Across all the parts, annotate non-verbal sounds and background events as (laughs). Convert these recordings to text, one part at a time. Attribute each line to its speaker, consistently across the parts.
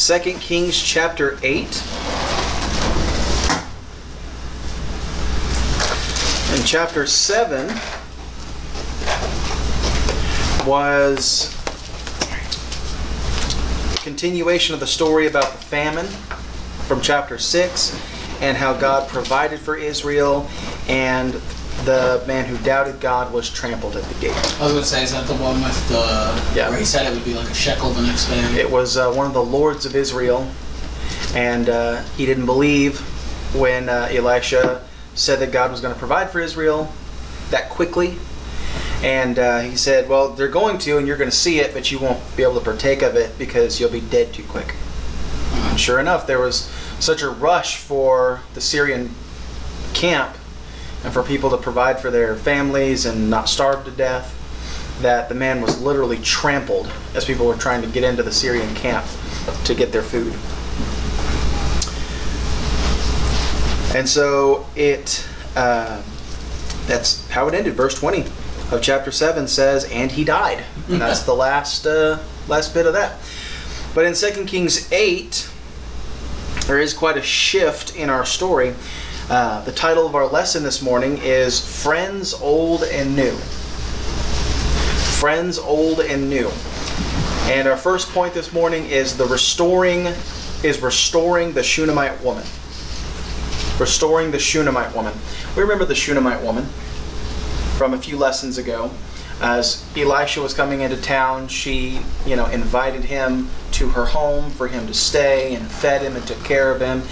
Speaker 1: 2 Kings chapter 8. And chapter 7 was a continuation of the story about the famine from chapter 6 and how God provided for Israel and the man who doubted God was trampled at the gate.
Speaker 2: I was gonna say, is that the one with the
Speaker 1: Yeah.
Speaker 2: where he said it would be like a shekel the next day?
Speaker 1: It was uh, one of the lords of Israel, and uh, he didn't believe when uh, Elisha said that God was going to provide for Israel that quickly. And uh, he said, Well, they're going to, and you're going to see it, but you won't be able to partake of it because you'll be dead too quick. And sure enough, there was such a rush for the Syrian camp and for people to provide for their families and not starve to death that the man was literally trampled as people were trying to get into the Syrian camp to get their food. And so it, uh, that's how it ended. Verse 20 of chapter 7 says, and he died. And (laughs) that's the last, uh, last bit of that. But in 2 Kings 8, there is quite a shift in our story. Uh, the title of our lesson this morning is Friends Old and New. Friends Old and New. And our first point this morning is the restoring is restoring the Shunammite woman. Restoring the Shunammite woman. We remember the Shunammite woman from a few lessons ago. As Elisha was coming into town, she, you know, invited him to her home for him to stay and fed him and took care of him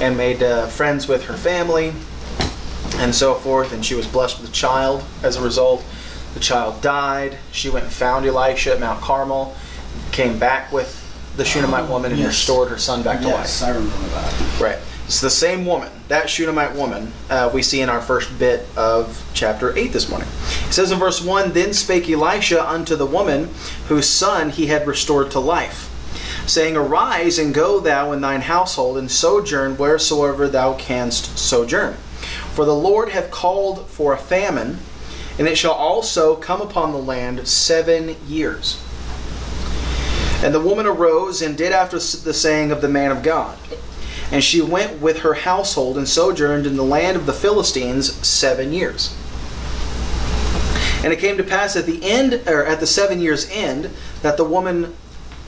Speaker 1: and made uh, friends with her family and so forth. And she was blessed with a child as a result. The child died. She went and found Elisha at Mount Carmel, came back with the Shunammite woman and
Speaker 2: yes.
Speaker 1: restored her son back to life.
Speaker 2: yes, I remember that.
Speaker 1: Right. It's the same woman, that Shunammite woman, uh, we see in our first bit of chapter 8 this morning. It says in verse 1 Then spake Elisha unto the woman whose son he had restored to life, saying, Arise and go thou and thine household and sojourn wheresoever thou canst sojourn. For the Lord hath called for a famine, and it shall also come upon the land seven years. And the woman arose and did after the saying of the man of God. And she went with her household and sojourned in the land of the Philistines seven years. And it came to pass at the end, or at the seven years' end, that the woman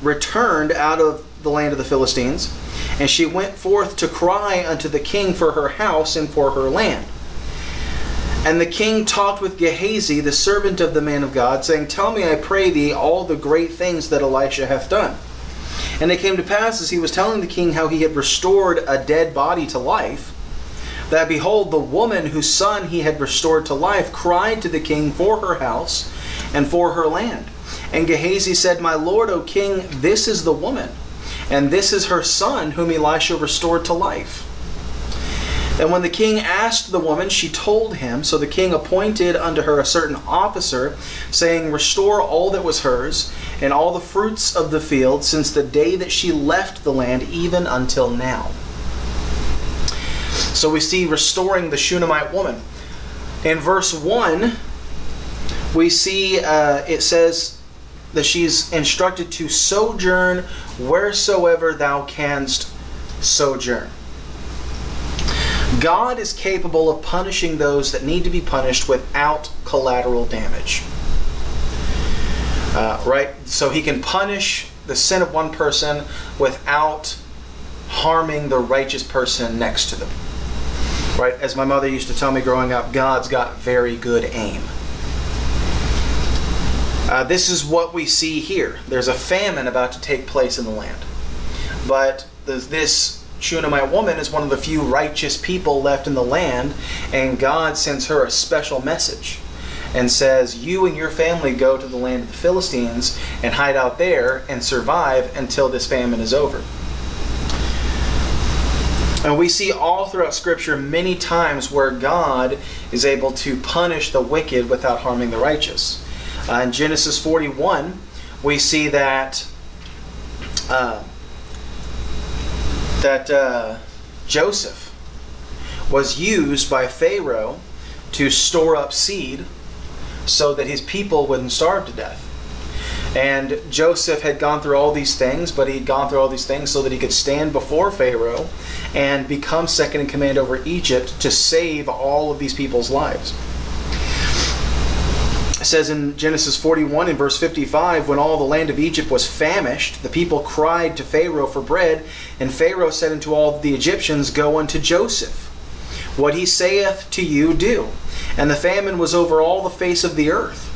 Speaker 1: returned out of the land of the Philistines, and she went forth to cry unto the king for her house and for her land. And the king talked with Gehazi, the servant of the man of God, saying, Tell me, I pray thee, all the great things that Elisha hath done. And it came to pass, as he was telling the king how he had restored a dead body to life, that behold, the woman whose son he had restored to life cried to the king for her house and for her land. And Gehazi said, My lord, O king, this is the woman, and this is her son whom Elisha restored to life. And when the king asked the woman, she told him. So the king appointed unto her a certain officer, saying, Restore all that was hers, and all the fruits of the field, since the day that she left the land, even until now. So we see restoring the Shunammite woman. In verse 1, we see uh, it says that she's instructed to sojourn wheresoever thou canst sojourn. God is capable of punishing those that need to be punished without collateral damage. Uh, right? So he can punish the sin of one person without harming the righteous person next to them. Right? As my mother used to tell me growing up, God's got very good aim. Uh, this is what we see here. There's a famine about to take place in the land. But there's Shunammite woman is one of the few righteous people left in the land, and God sends her a special message and says, You and your family go to the land of the Philistines and hide out there and survive until this famine is over. And we see all throughout Scripture many times where God is able to punish the wicked without harming the righteous. Uh, in Genesis 41, we see that uh, that uh, Joseph was used by Pharaoh to store up seed so that his people wouldn't starve to death. And Joseph had gone through all these things, but he'd gone through all these things so that he could stand before Pharaoh and become second in command over Egypt to save all of these people's lives. It says in Genesis 41 in verse 55 when all the land of Egypt was famished, the people cried to Pharaoh for bread, and Pharaoh said unto all the Egyptians, Go unto Joseph. What he saith to you, do. And the famine was over all the face of the earth.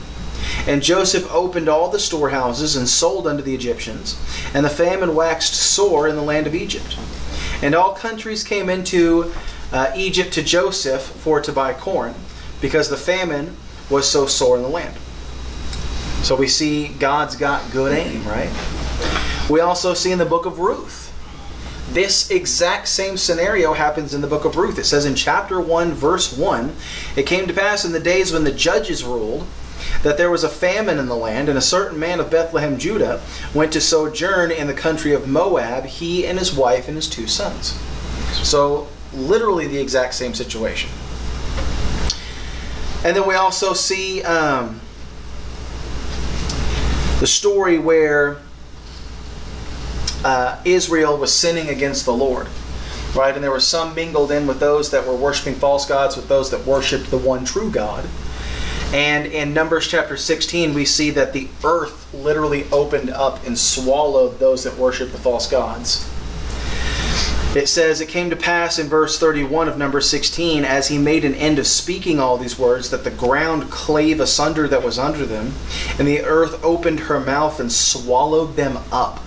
Speaker 1: And Joseph opened all the storehouses and sold unto the Egyptians, and the famine waxed sore in the land of Egypt. And all countries came into uh, Egypt to Joseph for to buy corn, because the famine was so sore in the land. So we see God's got good aim, right? We also see in the book of Ruth. This exact same scenario happens in the book of Ruth. It says in chapter 1, verse 1 It came to pass in the days when the judges ruled that there was a famine in the land, and a certain man of Bethlehem, Judah, went to sojourn in the country of Moab, he and his wife and his two sons. So, literally the exact same situation. And then we also see um, the story where uh, Israel was sinning against the Lord. Right? And there were some mingled in with those that were worshiping false gods, with those that worshiped the one true God. And in Numbers chapter 16, we see that the earth literally opened up and swallowed those that worshiped the false gods. It says, It came to pass in verse 31 of number 16, as he made an end of speaking all these words, that the ground clave asunder that was under them, and the earth opened her mouth and swallowed them up,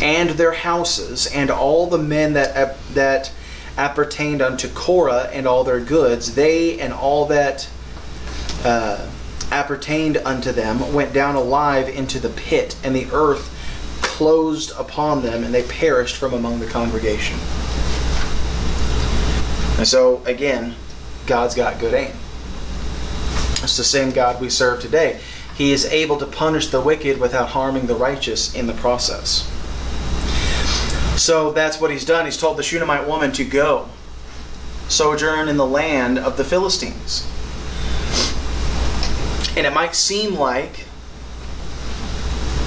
Speaker 1: and their houses, and all the men that, that appertained unto Korah, and all their goods, they and all that uh, appertained unto them went down alive into the pit, and the earth closed upon them, and they perished from among the congregation. And so, again, God's got good aim. It's the same God we serve today. He is able to punish the wicked without harming the righteous in the process. So that's what he's done. He's told the Shunammite woman to go sojourn in the land of the Philistines. And it might seem like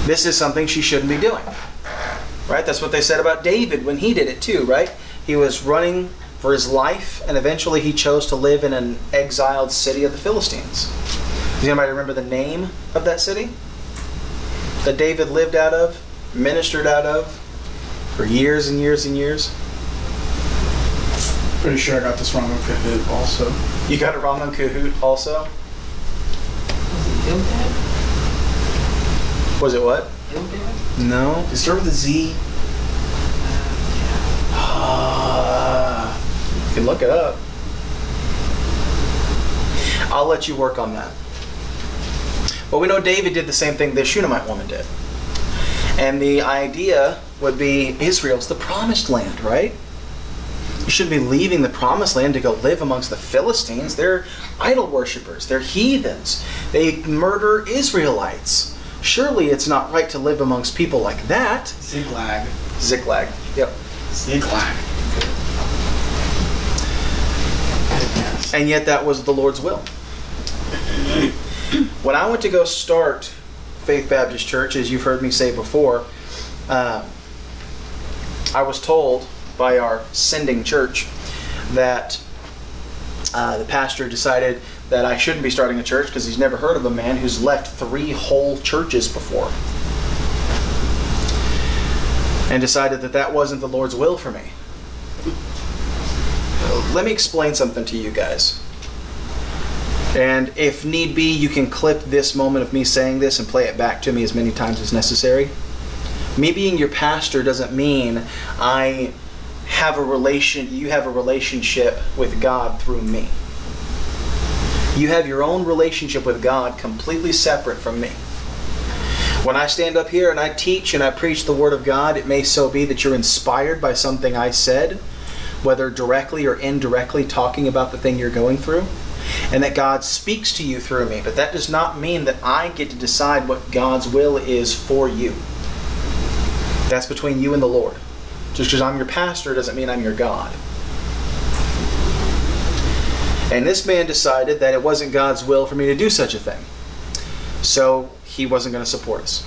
Speaker 1: this is something she shouldn't be doing. Right? That's what they said about David when he did it too, right? He was running for his life and eventually he chose to live in an exiled city of the Philistines. Does anybody remember the name of that city? That David lived out of, ministered out of for years and years and years?
Speaker 2: Pretty sure I got this wrong on Kahoot also.
Speaker 1: You got it wrong on Kahoot also?
Speaker 3: Was it Gildad?
Speaker 1: Was it what? No.
Speaker 2: It start with a Z?
Speaker 1: Uh, you can look it up. I'll let you work on that. But we know David did the same thing the Shunammite woman did. And the idea would be Israel's the promised land, right? You shouldn't be leaving the promised land to go live amongst the Philistines. They're idol worshippers, they're heathens. They murder Israelites. Surely it's not right to live amongst people like that.
Speaker 2: Ziglag.
Speaker 1: Ziklag. Yep.
Speaker 2: Ziglag. Goodness.
Speaker 1: And yet that was the Lord's will. (laughs) when I went to go start Faith Baptist Church, as you've heard me say before, uh, I was told by our sending church that uh, the pastor decided that I shouldn't be starting a church because he's never heard of a man who's left three whole churches before. And decided that that wasn't the Lord's will for me. Let me explain something to you guys. And if need be, you can clip this moment of me saying this and play it back to me as many times as necessary. Me being your pastor doesn't mean I have a relation you have a relationship with God through me. You have your own relationship with God completely separate from me. When I stand up here and I teach and I preach the Word of God, it may so be that you're inspired by something I said, whether directly or indirectly talking about the thing you're going through, and that God speaks to you through me. But that does not mean that I get to decide what God's will is for you. That's between you and the Lord. Just because I'm your pastor doesn't mean I'm your God. And this man decided that it wasn't God's will for me to do such a thing. So he wasn't going to support us.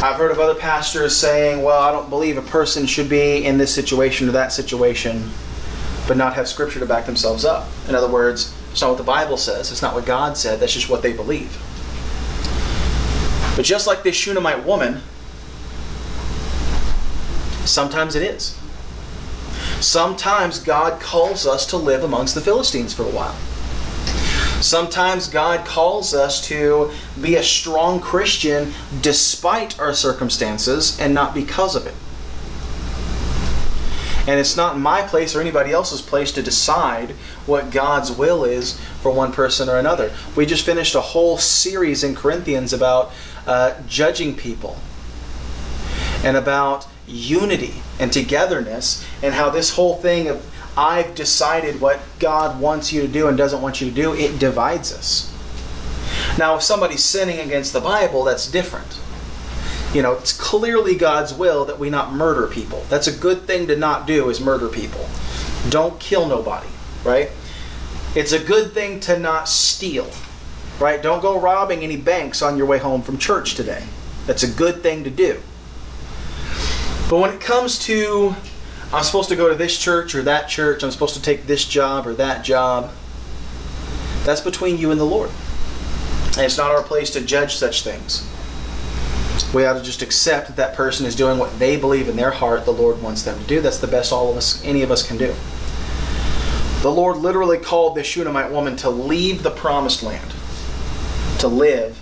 Speaker 1: I've heard of other pastors saying, well, I don't believe a person should be in this situation or that situation, but not have scripture to back themselves up. In other words, it's not what the Bible says, it's not what God said, that's just what they believe. But just like this Shunammite woman, sometimes it is. Sometimes God calls us to live amongst the Philistines for a while. Sometimes God calls us to be a strong Christian despite our circumstances and not because of it. And it's not my place or anybody else's place to decide what God's will is for one person or another. We just finished a whole series in Corinthians about uh, judging people and about unity and togetherness and how this whole thing of I've decided what God wants you to do and doesn't want you to do, it divides us. Now, if somebody's sinning against the Bible, that's different. You know, it's clearly God's will that we not murder people. That's a good thing to not do is murder people. Don't kill nobody, right? It's a good thing to not steal, right? Don't go robbing any banks on your way home from church today. That's a good thing to do. But when it comes to I'm supposed to go to this church or that church, I'm supposed to take this job or that job. That's between you and the Lord. And it's not our place to judge such things. We ought to just accept that that person is doing what they believe in their heart the Lord wants them to do. That's the best all of us, any of us can do. The Lord literally called this Shunammite woman to leave the promised land, to live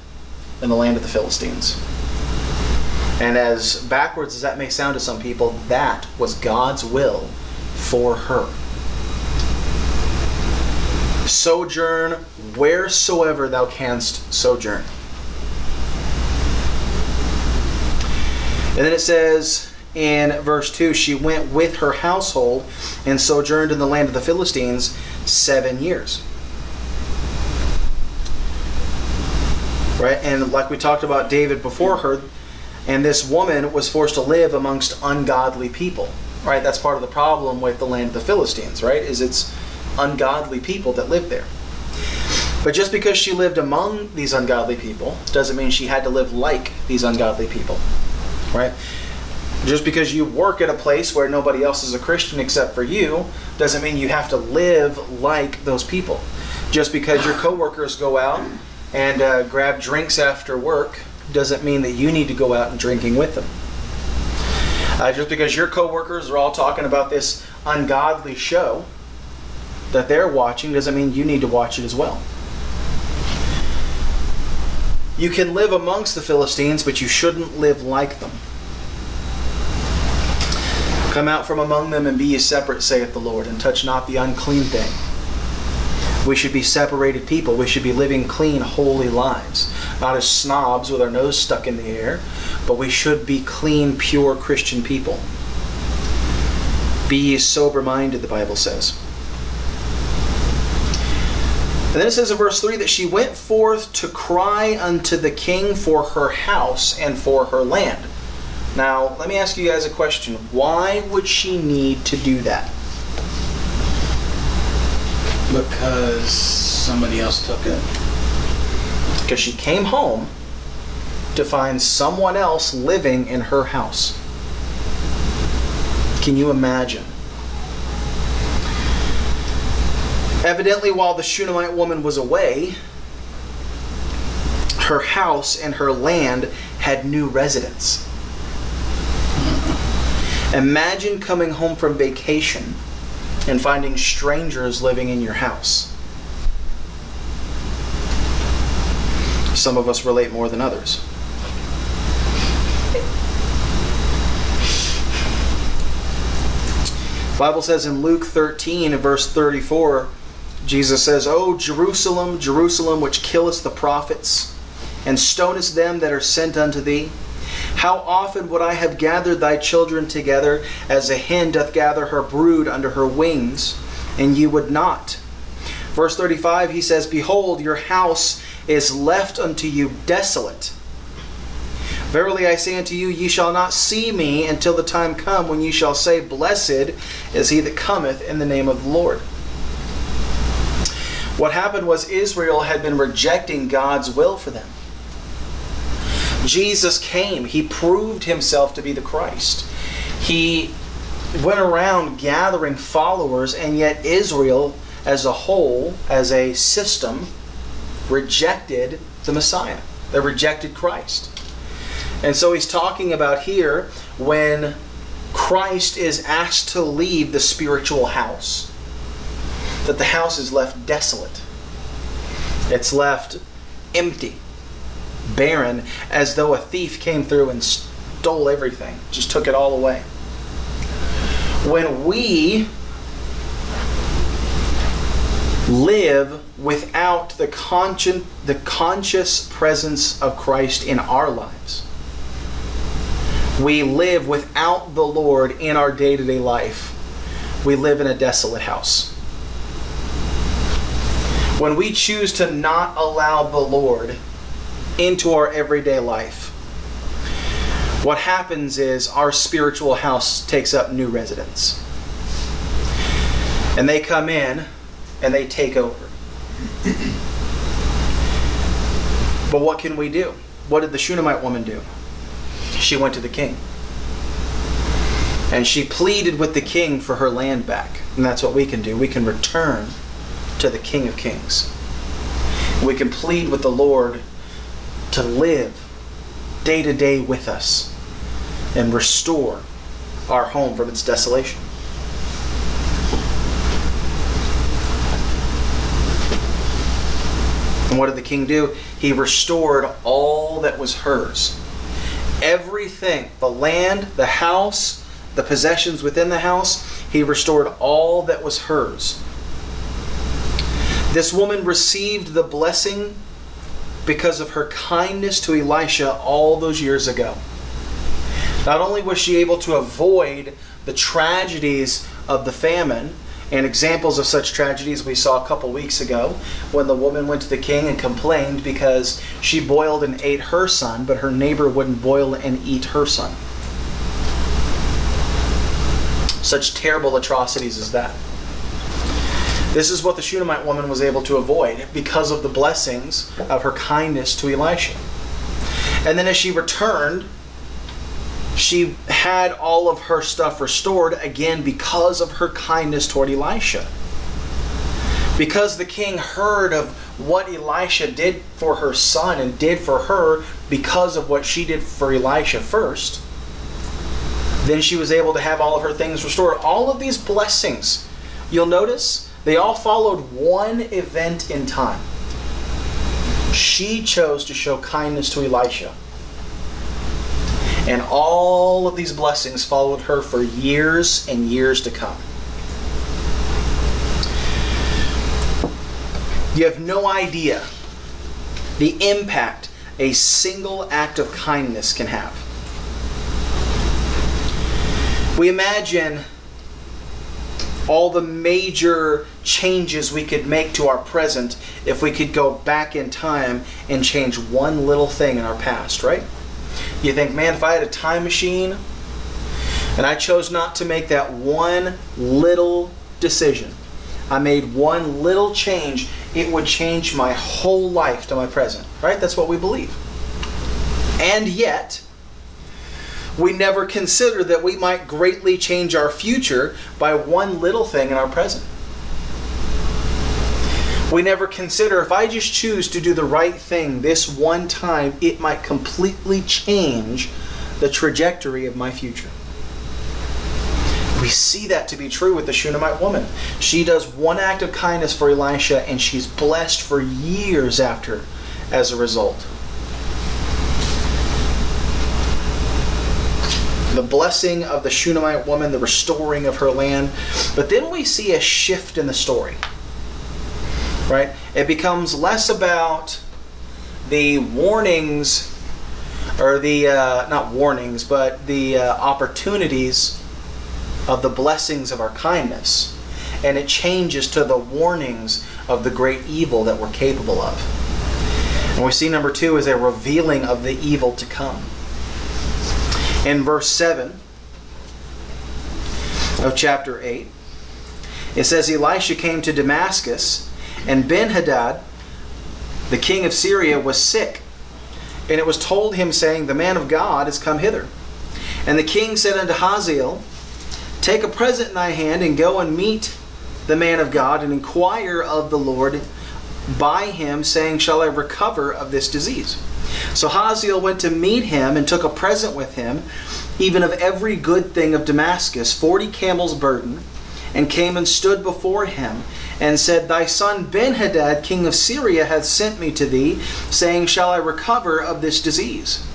Speaker 1: in the land of the Philistines. And as backwards as that may sound to some people, that was God's will for her. Sojourn wheresoever thou canst sojourn. And then it says in verse 2 she went with her household and sojourned in the land of the Philistines seven years. Right? And like we talked about David before her, and this woman was forced to live amongst ungodly people. Right? That's part of the problem with the land of the Philistines, right? Is it's ungodly people that live there. But just because she lived among these ungodly people doesn't mean she had to live like these ungodly people. Right? Just because you work at a place where nobody else is a Christian except for you doesn't mean you have to live like those people. Just because your coworkers go out and uh, grab drinks after work doesn't mean that you need to go out and drinking with them. Uh, just because your coworkers are all talking about this ungodly show that they're watching doesn't mean you need to watch it as well. You can live amongst the Philistines, but you shouldn't live like them. Come out from among them and be ye separate, saith the Lord, and touch not the unclean thing. We should be separated people. We should be living clean, holy lives not as snobs with our nose stuck in the air, but we should be clean, pure Christian people. Be sober minded, the Bible says. And then it says in verse 3 that she went forth to cry unto the king for her house and for her land. Now, let me ask you guys a question. Why would she need to do that?
Speaker 2: Because somebody else took it
Speaker 1: because she came home to find someone else living in her house. Can you imagine? Evidently, while the Shunammite woman was away, her house and her land had new residents. Imagine coming home from vacation and finding strangers living in your house. Some of us relate more than others. The Bible says in Luke 13, verse 34, Jesus says, O Jerusalem, Jerusalem, which killest the prophets, and stonest them that are sent unto thee, how often would I have gathered thy children together, as a hen doth gather her brood under her wings, and ye would not? Verse 35, he says, Behold, your house is left unto you desolate. Verily I say unto you, ye shall not see me until the time come when ye shall say, Blessed is he that cometh in the name of the Lord. What happened was Israel had been rejecting God's will for them. Jesus came, he proved himself to be the Christ. He went around gathering followers, and yet Israel as a whole, as a system, rejected the Messiah. They rejected Christ. And so he's talking about here when Christ is asked to leave the spiritual house, that the house is left desolate. It's left empty, barren, as though a thief came through and stole everything, just took it all away. When we live without the conscious, the conscious presence of Christ in our lives. We live without the Lord in our day to day life. We live in a desolate house. When we choose to not allow the Lord into our everyday life, what happens is our spiritual house takes up new residents. And they come in and they take over. But what can we do? What did the Shunammite woman do? She went to the king. And she pleaded with the king for her land back. And that's what we can do. We can return to the King of Kings. We can plead with the Lord to live day to day with us and restore our home from its desolation. And what did the king do? He restored all that was hers. Everything, the land, the house, the possessions within the house, he restored all that was hers. This woman received the blessing because of her kindness to Elisha all those years ago. Not only was she able to avoid the tragedies of the famine, and examples of such tragedies we saw a couple weeks ago when the woman went to the king and complained because she boiled and ate her son, but her neighbor wouldn't boil and eat her son. Such terrible atrocities as that. This is what the Shunammite woman was able to avoid because of the blessings of her kindness to Elisha. And then as she returned, she had all of her stuff restored again because of her kindness toward Elisha. Because the king heard of what Elisha did for her son and did for her because of what she did for Elisha first, then she was able to have all of her things restored. All of these blessings, you'll notice, they all followed one event in time. She chose to show kindness to Elisha. And all of these blessings followed her for years and years to come. You have no idea the impact a single act of kindness can have. We imagine all the major changes we could make to our present if we could go back in time and change one little thing in our past, right? You think, man, if I had a time machine and I chose not to make that one little decision, I made one little change, it would change my whole life to my present, right? That's what we believe. And yet, we never consider that we might greatly change our future by one little thing in our present. We never consider if I just choose to do the right thing this one time, it might completely change the trajectory of my future. We see that to be true with the Shunammite woman. She does one act of kindness for Elisha and she's blessed for years after as a result. The blessing of the Shunammite woman, the restoring of her land. But then we see a shift in the story right? It becomes less about the warnings or the uh, not warnings, but the uh, opportunities of the blessings of our kindness, and it changes to the warnings of the great evil that we're capable of. And we see number two is a revealing of the evil to come. In verse 7 of chapter 8, it says Elisha came to Damascus And Ben Hadad, the king of Syria, was sick. And it was told him, saying, The man of God is come hither. And the king said unto Hazael, Take a present in thy hand, and go and meet the man of God, and inquire of the Lord by him, saying, Shall I recover of this disease? So Hazael went to meet him, and took a present with him, even of every good thing of Damascus, forty camels' burden, and came and stood before him and said, Thy son Benhadad, king of Syria, hath sent me to thee, saying, Shall I recover of this disease?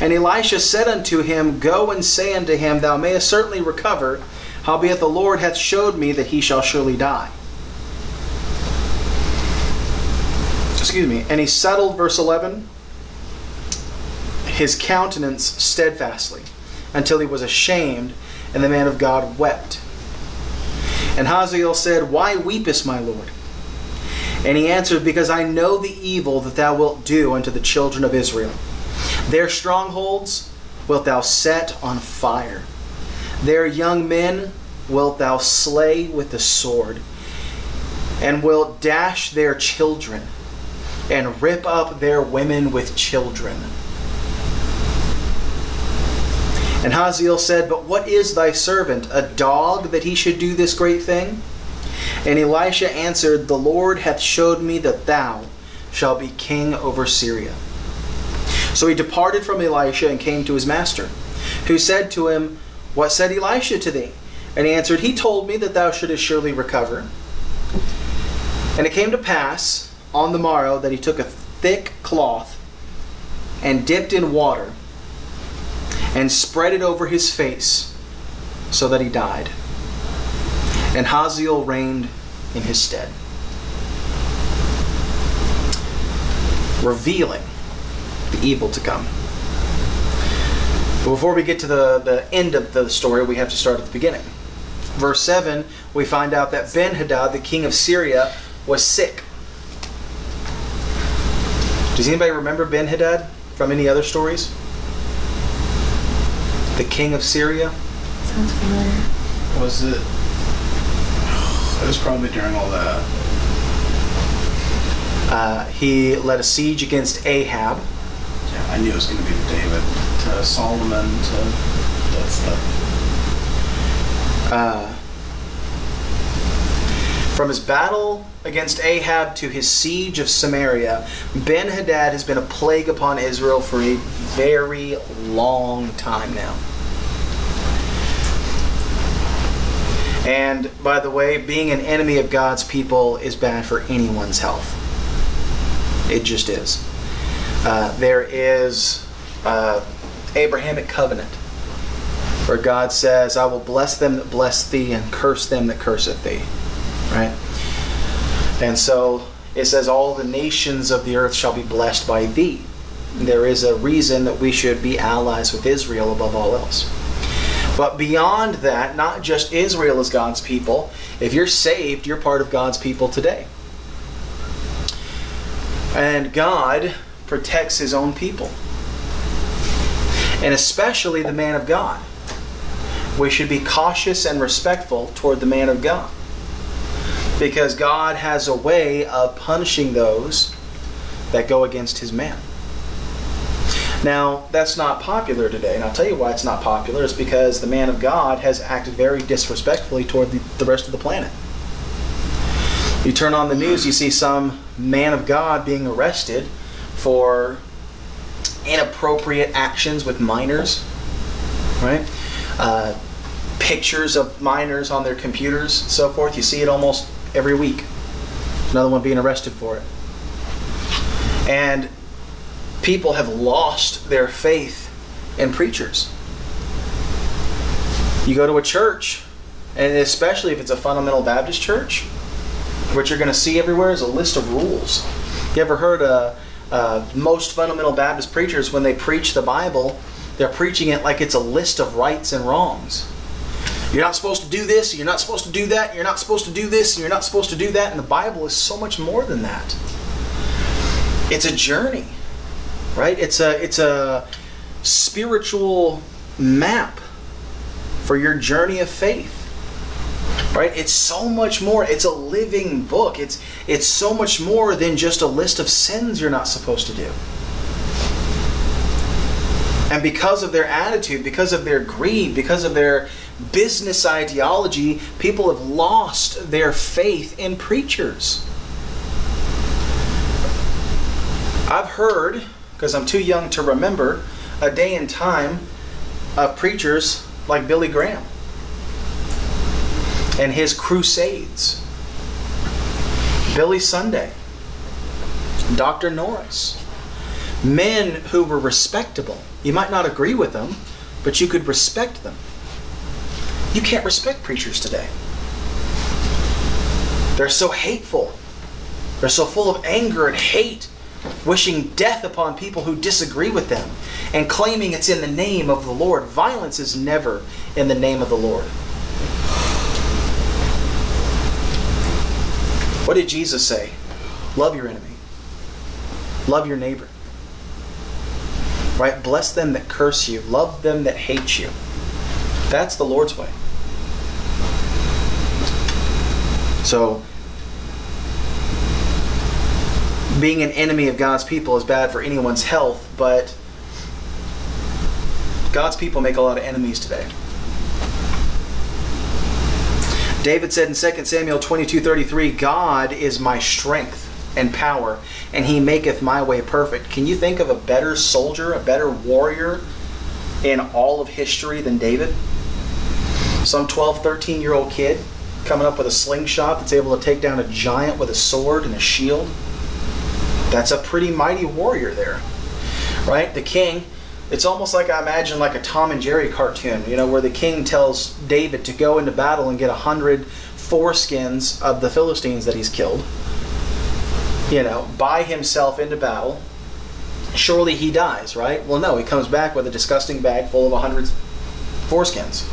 Speaker 1: And Elisha said unto him, Go and say unto him, Thou mayest certainly recover, howbeit the Lord hath showed me that he shall surely die. Excuse me. And he settled, verse 11, his countenance steadfastly, until he was ashamed, and the man of God wept. And Hazael said, Why weepest, my lord? And he answered, Because I know the evil that thou wilt do unto the children of Israel. Their strongholds wilt thou set on fire. Their young men wilt thou slay with the sword, and wilt dash their children, and rip up their women with children. And Hazael said, But what is thy servant, a dog, that he should do this great thing? And Elisha answered, The Lord hath showed me that thou shalt be king over Syria. So he departed from Elisha and came to his master, who said to him, What said Elisha to thee? And he answered, He told me that thou shouldest surely recover. And it came to pass on the morrow that he took a thick cloth and dipped in water and spread it over his face so that he died. And Hazael reigned in his stead. Revealing the evil to come. But before we get to the, the end of the story, we have to start at the beginning. Verse 7, we find out that Ben Hadad, the king of Syria, was sick. Does anybody remember Ben Hadad from any other stories? The king of Syria?
Speaker 3: Sounds familiar.
Speaker 2: Was it? It was probably during all that.
Speaker 1: Uh, he led a siege against Ahab.
Speaker 2: Yeah, I knew it was going to be David to Solomon to that stuff.
Speaker 1: Uh, from his battle against Ahab to his siege of Samaria, Ben Hadad has been a plague upon Israel for a very long time now. And by the way, being an enemy of God's people is bad for anyone's health. It just is. Uh, there is uh, Abrahamic covenant where God says, I will bless them that bless thee and curse them that curseth thee. Right? And so it says, All the nations of the earth shall be blessed by thee. There is a reason that we should be allies with Israel above all else. But beyond that, not just Israel is God's people. If you're saved, you're part of God's people today. And God protects his own people. And especially the man of God. We should be cautious and respectful toward the man of God. Because God has a way of punishing those that go against his man. Now, that's not popular today, and I'll tell you why it's not popular. It's because the man of God has acted very disrespectfully toward the, the rest of the planet. You turn on the news, you see some man of God being arrested for inappropriate actions with minors, right? Uh, pictures of minors on their computers, so forth. You see it almost every week. Another one being arrested for it. And people have lost their faith in preachers. You go to a church, and especially if it's a fundamental Baptist church, what you're going to see everywhere is a list of rules. You ever heard uh, most fundamental Baptist preachers, when they preach the Bible, they're preaching it like it's a list of rights and wrongs. You're not supposed to do this, you're not supposed to do that, you're not supposed to do this, you're not supposed to do that. And the Bible is so much more than that. It's a journey right? It's a it's a spiritual map for your journey of faith. Right? It's so much more. It's a living book. It's it's so much more than just a list of sins you're not supposed to do. And because of their attitude, because of their greed, because of their business ideology, people have lost their faith in preachers. I've heard, because I'm too young to remember, a day and time of preachers like Billy Graham and his crusades. Billy Sunday, Dr. Norris, men who were respectable. You might not agree with them, but you could respect them. You can't respect preachers today. They're so hateful. They're so full of anger and hate, wishing death upon people who disagree with them and claiming it's in the name of the Lord. Violence is never in the name of the Lord. What did Jesus say? Love your enemy. Love your neighbor. Right? Bless them that curse you. Love them that hate you. That's the Lord's way. So, being an enemy of God's people is bad for anyone's health, but God's people make a lot of enemies today. David said in 2 Samuel 22:33, "God is my strength and power, and he maketh my way perfect." Can you think of a better soldier, a better warrior in all of history than David? Some 12, 13-year-old kid coming up with a slingshot that's able to take down a giant with a sword and a shield. That's a pretty mighty warrior there. Right? The king it's almost like I imagine like a Tom and Jerry cartoon, you know, where the king tells David to go into battle and get a hundred foreskins of the Philistines that he's killed. You know, by himself into battle. Surely he dies, right? Well, no, he comes back with a disgusting bag full of a hundred foreskins.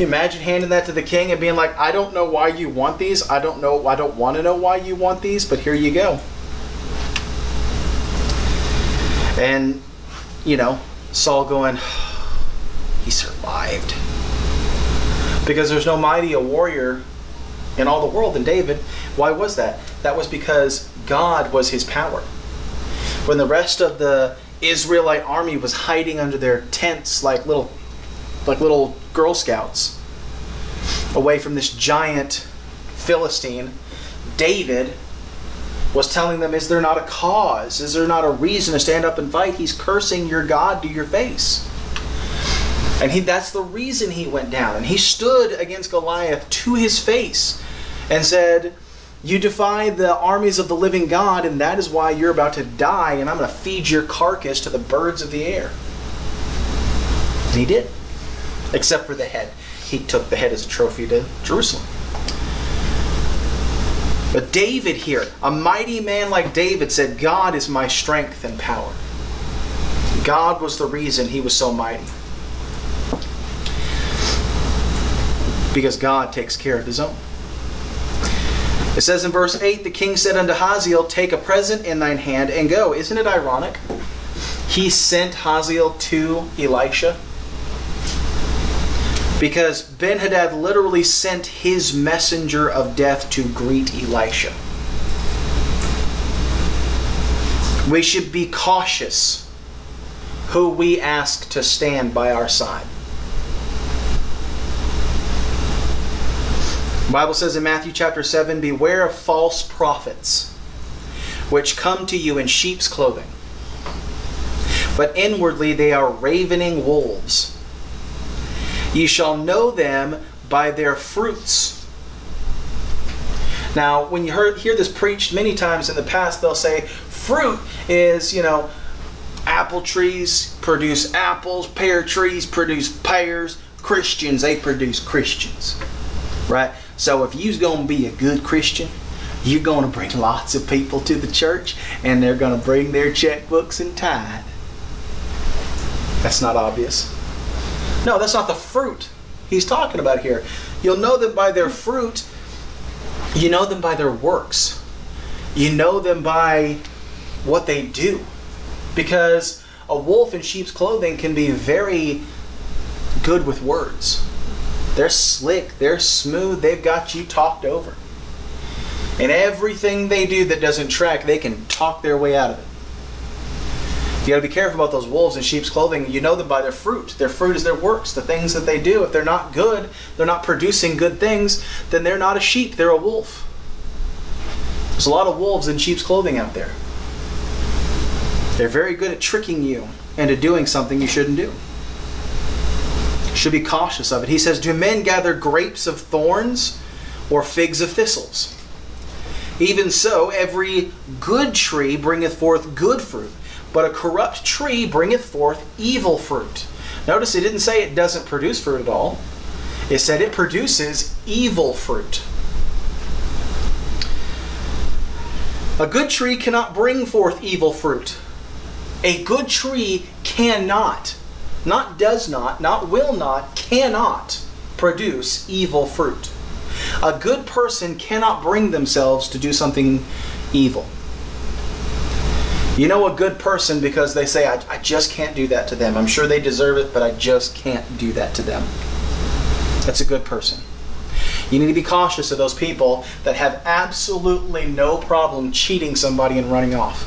Speaker 1: Imagine handing that to the king and being like, I don't know why you want these. I don't know. I don't want to know why you want these, but here you go. And you know, Saul going, (sighs) he survived. Because there's no mightier warrior in all the world than David. Why was that? That was because God was his power. When the rest of the Israelite army was hiding under their tents like little like little girl scouts away from this giant Philistine, David was telling them, Is there not a cause? Is there not a reason to stand up and fight? He's cursing your God to your face. And he, that's the reason he went down. And he stood against Goliath to his face and said, You defy the armies of the living God, and that is why you're about to die, and I'm going to feed your carcass to the birds of the air. And he did, except for the head. He took the head as a trophy to Jerusalem. But David here, a mighty man like David, said, God is my strength and power. God was the reason he was so mighty. Because God takes care of his own. It says in verse 8 The king said unto Hazael, Take a present in thine hand and go. Isn't it ironic? He sent Hazael to Elisha because Ben Hadad literally sent his messenger of death to greet Elisha. We should be cautious who we ask to stand by our side. The Bible says in Matthew chapter 7 Beware of false prophets, which come to you in sheep's clothing, but inwardly they are ravening wolves. Ye shall know them by their fruits. Now, when you heard, hear this preached many times in the past, they'll say fruit is, you know, apple trees produce apples, pear trees produce pears, Christians, they produce Christians. Right? So if you're going to be a good Christian, you're going to bring lots of people to the church and they're going to bring their checkbooks and tithe. That's not obvious. No, that's not the fruit he's talking about here. You'll know them by their fruit. You know them by their works. You know them by what they do. Because a wolf in sheep's clothing can be very good with words. They're slick, they're smooth, they've got you talked over. And everything they do that doesn't track, they can talk their way out of it. You got to be careful about those wolves in sheep's clothing. You know them by their fruit. Their fruit is their works, the things that they do. If they're not good, they're not producing good things, then they're not a sheep, they're a wolf. There's a lot of wolves in sheep's clothing out there. They're very good at tricking you into doing something you shouldn't do. Should be cautious of it. He says, Do men gather grapes of thorns or figs of thistles? Even so, every good tree bringeth forth good fruit, but a corrupt tree bringeth forth evil fruit. Notice it didn't say it doesn't produce fruit at all, it said it produces evil fruit. A good tree cannot bring forth evil fruit. A good tree cannot, not does not, not will not, cannot produce evil fruit. A good person cannot bring themselves to do something evil. You know a good person because they say, I, I just can't do that to them. I'm sure they deserve it, but I just can't do that to them. That's a good person. You need to be cautious of those people that have absolutely no problem cheating somebody and running off.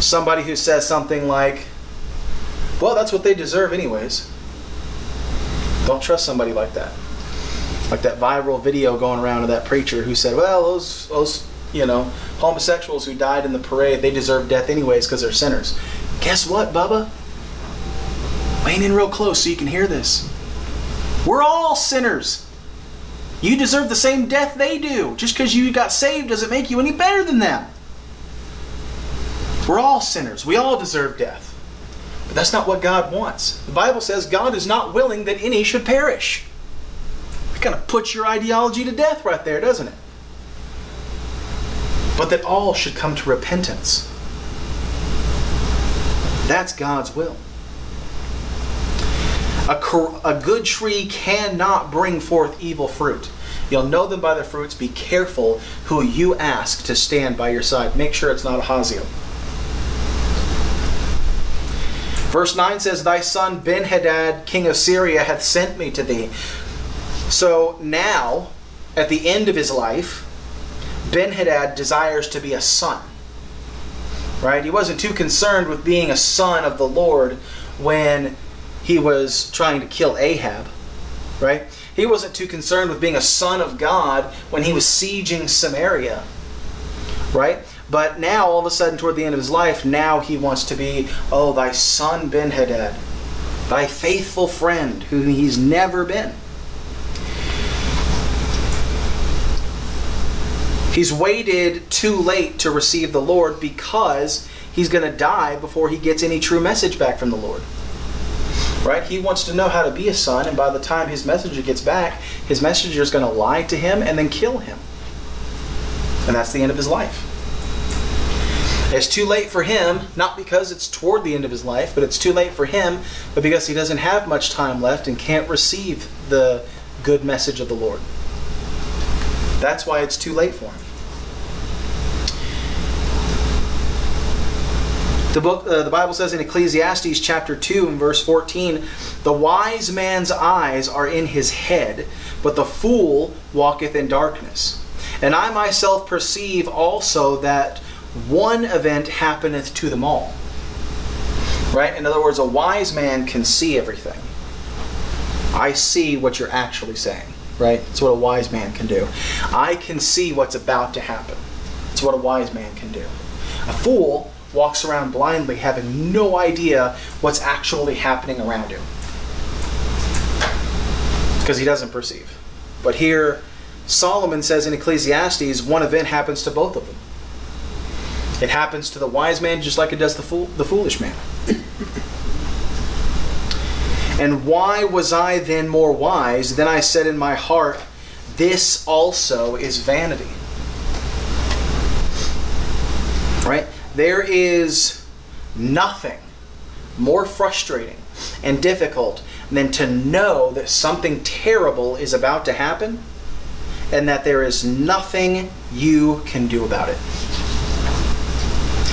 Speaker 1: Somebody who says something like, well, that's what they deserve, anyways. Don't trust somebody like that. Like that viral video going around of that preacher who said, well, those, those you know, homosexuals who died in the parade, they deserve death anyways because they're sinners. Guess what, Bubba? Lean in real close so you can hear this. We're all sinners. You deserve the same death they do. Just because you got saved doesn't make you any better than them. We're all sinners. We all deserve death. But that's not what God wants. The Bible says God is not willing that any should perish. It kind of puts your ideology to death right there, doesn't it? But that all should come to repentance. That's God's will. A, a good tree cannot bring forth evil fruit. You'll know them by their fruits. Be careful who you ask to stand by your side. Make sure it's not Ahaziah. Verse 9 says, Thy son Ben Hadad, king of Syria, hath sent me to thee. So now, at the end of his life, Ben Hadad desires to be a son. Right? He wasn't too concerned with being a son of the Lord when he was trying to kill Ahab. Right? He wasn't too concerned with being a son of God when he was sieging Samaria. Right? But now, all of a sudden, toward the end of his life, now he wants to be, oh, thy son Ben Hadad, thy faithful friend, who he's never been. He's waited too late to receive the Lord because he's going to die before he gets any true message back from the Lord. Right? He wants to know how to be a son, and by the time his messenger gets back, his messenger is going to lie to him and then kill him. And that's the end of his life. It's too late for him, not because it's toward the end of his life, but it's too late for him, but because he doesn't have much time left and can't receive the good message of the Lord. That's why it's too late for him. The book, uh, the Bible says in Ecclesiastes chapter two and verse fourteen, the wise man's eyes are in his head, but the fool walketh in darkness. And I myself perceive also that one event happeneth to them all. Right? In other words, a wise man can see everything. I see what you're actually saying right? It's what a wise man can do. I can see what's about to happen. It's what a wise man can do. A fool walks around blindly having no idea what's actually happening around him because he doesn't perceive. But here, Solomon says in Ecclesiastes, one event happens to both of them. It happens to the wise man just like it does the fool, the foolish man. And why was I then more wise? Then I said in my heart, This also is vanity. Right? There is nothing more frustrating and difficult than to know that something terrible is about to happen and that there is nothing you can do about it.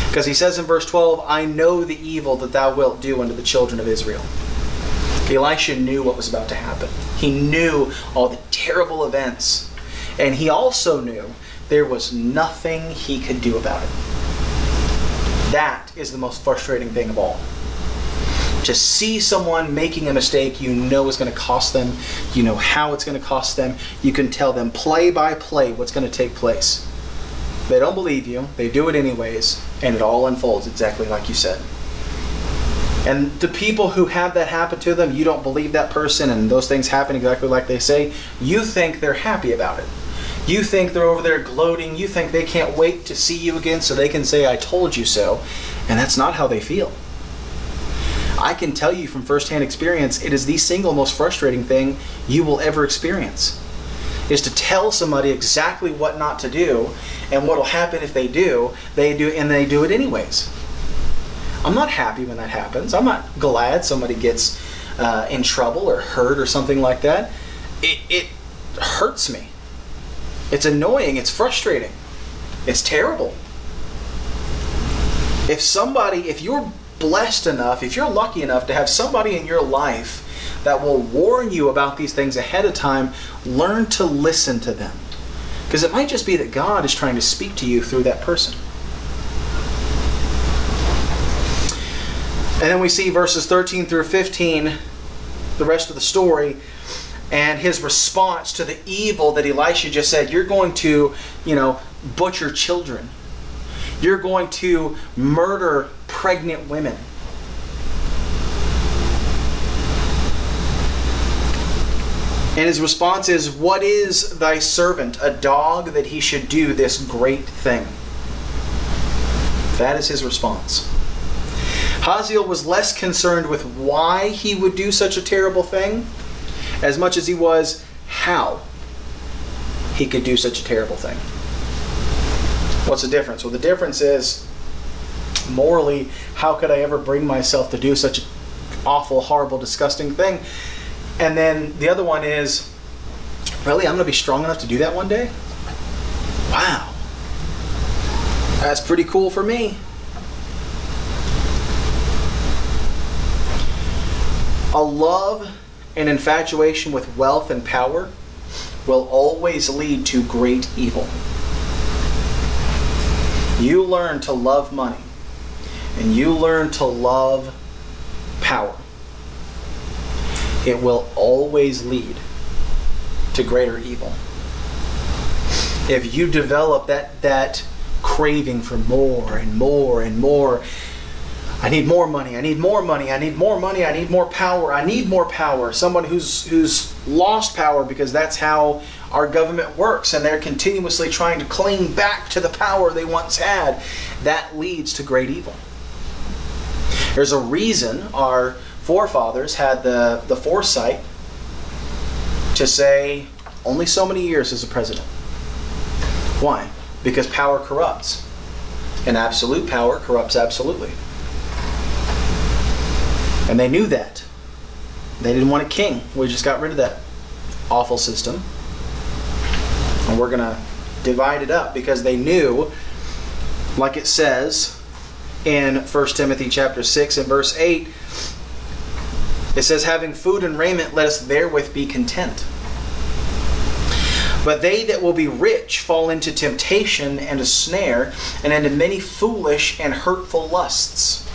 Speaker 1: Because he says in verse 12, I know the evil that thou wilt do unto the children of Israel. Elisha knew what was about to happen. He knew all the terrible events. And he also knew there was nothing he could do about it. That is the most frustrating thing of all. To see someone making a mistake you know is going to cost them, you know how it's going to cost them, you can tell them play by play what's going to take place. They don't believe you, they do it anyways, and it all unfolds exactly like you said. And the people who have that happen to them, you don't believe that person, and those things happen exactly like they say, you think they're happy about it. You think they're over there gloating. You think they can't wait to see you again so they can say, I told you so. And that's not how they feel. I can tell you from firsthand experience, it is the single most frustrating thing you will ever experience. Is to tell somebody exactly what not to do and what'll happen if they do, they do and they do it anyways. I'm not happy when that happens. I'm not glad somebody gets uh, in trouble or hurt or something like that. It, it hurts me. It's annoying. It's frustrating. It's terrible. If somebody, if you're blessed enough, if you're lucky enough to have somebody in your life that will warn you about these things ahead of time, learn to listen to them. Because it might just be that God is trying to speak to you through that person. And then we see verses 13 through 15, the rest of the story, and his response to the evil that Elisha just said, You're going to, you know, butcher children. You're going to murder pregnant women. And his response is, What is thy servant, a dog, that he should do this great thing? That is his response. Hazael was less concerned with why he would do such a terrible thing as much as he was how he could do such a terrible thing. What's the difference? Well, the difference is morally, how could I ever bring myself to do such an awful, horrible, disgusting thing? And then the other one is, really, I'm going to be strong enough to do that one day? Wow. That's pretty cool for me. A love and infatuation with wealth and power will always lead to great evil. You learn to love money and you learn to love power. It will always lead to greater evil. If you develop that, that craving for more and more and more, I need more money. I need more money. I need more money. I need more power. I need more power. Someone who's who's lost power because that's how our government works and they're continuously trying to cling back to the power they once had. That leads to great evil. There's a reason our forefathers had the, the foresight to say only so many years as a president. Why? Because power corrupts. And absolute power corrupts absolutely. And they knew that. They didn't want a king. We just got rid of that awful system. And we're going to divide it up because they knew, like it says in 1 Timothy chapter 6 and verse 8, it says, Having food and raiment, let us therewith be content. But they that will be rich fall into temptation and a snare, and into many foolish and hurtful lusts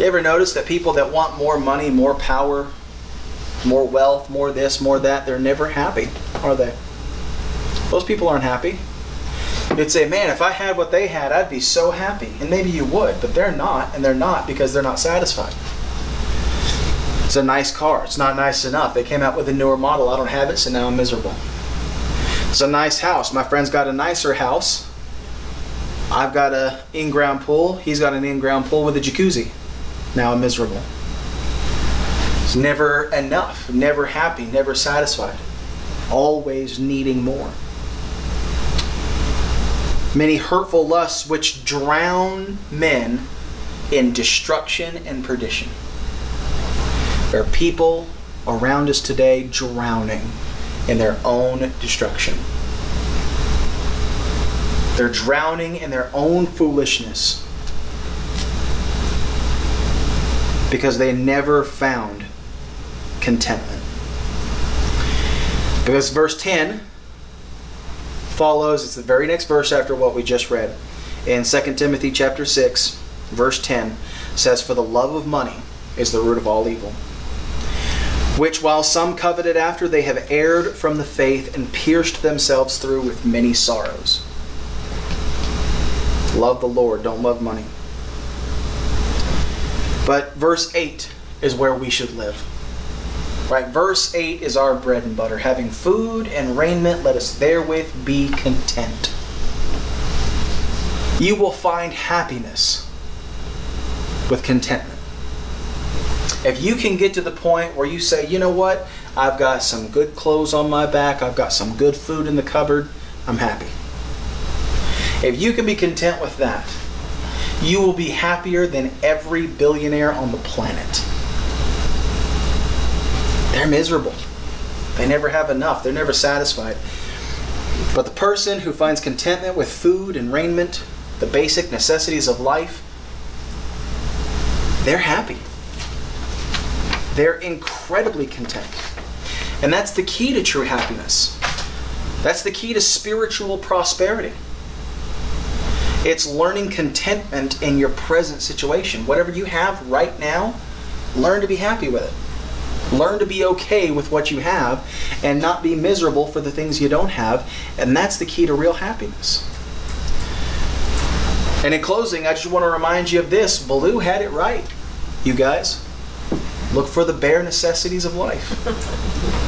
Speaker 1: you ever notice that people that want more money, more power, more wealth, more this, more that, they're never happy, are they? Those people aren't happy. You'd say, man, if I had what they had, I'd be so happy. And maybe you would, but they're not, and they're not because they're not satisfied. It's a nice car. It's not nice enough. They came out with a newer model. I don't have it, so now I'm miserable. It's a nice house. My friend's got a nicer house. I've got an in-ground pool. He's got an in-ground pool with a jacuzzi now I'm miserable. It's never enough, never happy, never satisfied, always needing more. Many hurtful lusts which drown men in destruction and perdition. There are people around us today drowning in their own destruction. They're drowning in their own foolishness because they never found contentment. Because verse 10 follows, it's the very next verse after what we just read. In 2 Timothy chapter 6, verse 10 says, For the love of money is the root of all evil, which while some coveted after, they have erred from the faith and pierced themselves through with many sorrows. Love the Lord, don't love money. But verse 8 is where we should live. Right? Verse 8 is our bread and butter. Having food and raiment, let us therewith be content. You will find happiness with contentment. If you can get to the point where you say, you know what, I've got some good clothes on my back, I've got some good food in the cupboard, I'm happy. If you can be content with that, you will be happier than every billionaire on the planet. They're miserable. They never have enough. They're never satisfied. But the person who finds contentment with food and raiment, the basic necessities of life, they're happy. They're incredibly content. And that's the key to true happiness. That's the key to spiritual prosperity. It's learning contentment in your present situation. Whatever you have right now, learn to be happy with it. Learn to be okay with what you have and not be miserable for the things you don't have. And that's the key to real happiness. And in closing, I just want to remind you of this. Baloo had it right, you guys. Look for the bare necessities of life. (laughs)